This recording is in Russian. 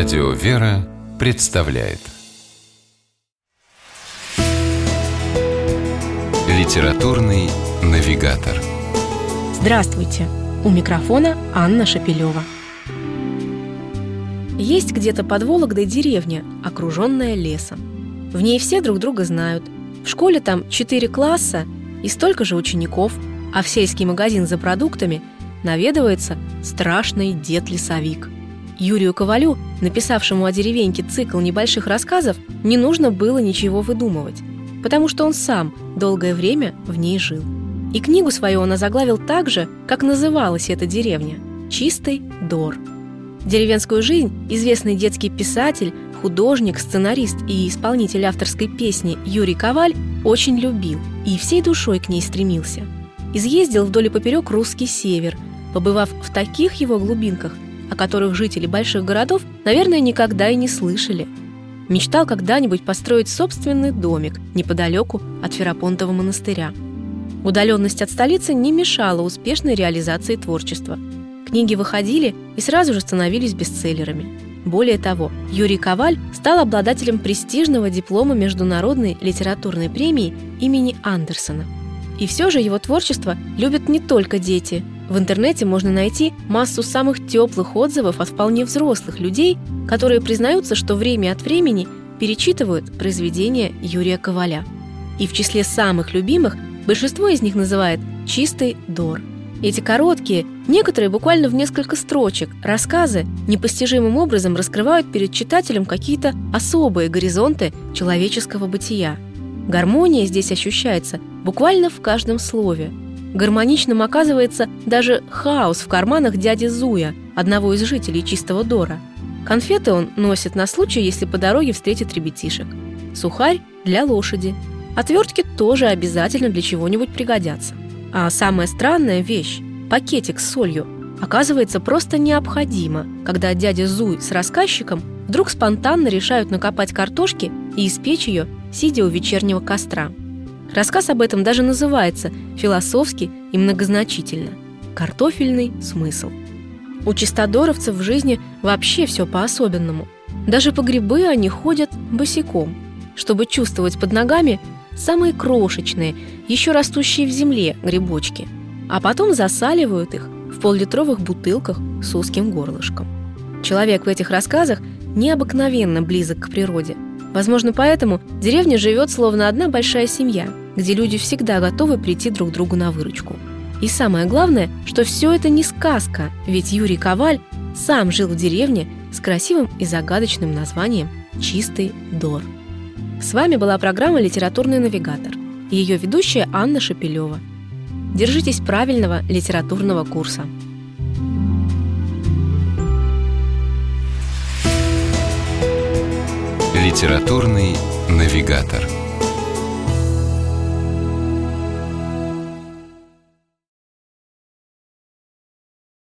Радио «Вера» представляет Литературный навигатор Здравствуйте! У микрофона Анна Шапилева. Есть где-то под Вологдой деревня, окруженная лесом. В ней все друг друга знают. В школе там четыре класса и столько же учеников, а в сельский магазин за продуктами наведывается страшный дед-лесовик – Юрию Ковалю, написавшему о деревеньке цикл небольших рассказов, не нужно было ничего выдумывать, потому что он сам долгое время в ней жил. И книгу свою он озаглавил так же, как называлась эта деревня – «Чистый Дор». Деревенскую жизнь известный детский писатель, художник, сценарист и исполнитель авторской песни Юрий Коваль очень любил и всей душой к ней стремился. Изъездил вдоль и поперек русский север, побывав в таких его глубинках – о которых жители больших городов, наверное, никогда и не слышали. Мечтал когда-нибудь построить собственный домик неподалеку от Ферапонтова монастыря. Удаленность от столицы не мешала успешной реализации творчества. Книги выходили и сразу же становились бестселлерами. Более того, Юрий Коваль стал обладателем престижного диплома Международной литературной премии имени Андерсона. И все же его творчество любят не только дети – в интернете можно найти массу самых теплых отзывов от вполне взрослых людей, которые признаются, что время от времени перечитывают произведения Юрия Коваля. И в числе самых любимых большинство из них называет «чистый Дор». Эти короткие, некоторые буквально в несколько строчек, рассказы непостижимым образом раскрывают перед читателем какие-то особые горизонты человеческого бытия. Гармония здесь ощущается буквально в каждом слове – Гармоничным оказывается даже хаос в карманах дяди Зуя, одного из жителей Чистого Дора. Конфеты он носит на случай, если по дороге встретит ребятишек. Сухарь для лошади. Отвертки тоже обязательно для чего-нибудь пригодятся. А самая странная вещь – пакетик с солью – оказывается просто необходимо, когда дядя Зуй с рассказчиком вдруг спонтанно решают накопать картошки и испечь ее, сидя у вечернего костра – Рассказ об этом даже называется философски и многозначительно – «Картофельный смысл». У чистодоровцев в жизни вообще все по-особенному. Даже по грибы они ходят босиком, чтобы чувствовать под ногами самые крошечные, еще растущие в земле грибочки, а потом засаливают их в поллитровых бутылках с узким горлышком. Человек в этих рассказах необыкновенно близок к природе – Возможно, поэтому деревня живет словно одна большая семья, где люди всегда готовы прийти друг другу на выручку. И самое главное, что все это не сказка, ведь Юрий Коваль сам жил в деревне с красивым и загадочным названием «Чистый Дор». С вами была программа «Литературный навигатор» и ее ведущая Анна Шапилева. Держитесь правильного литературного курса. Литературный навигатор.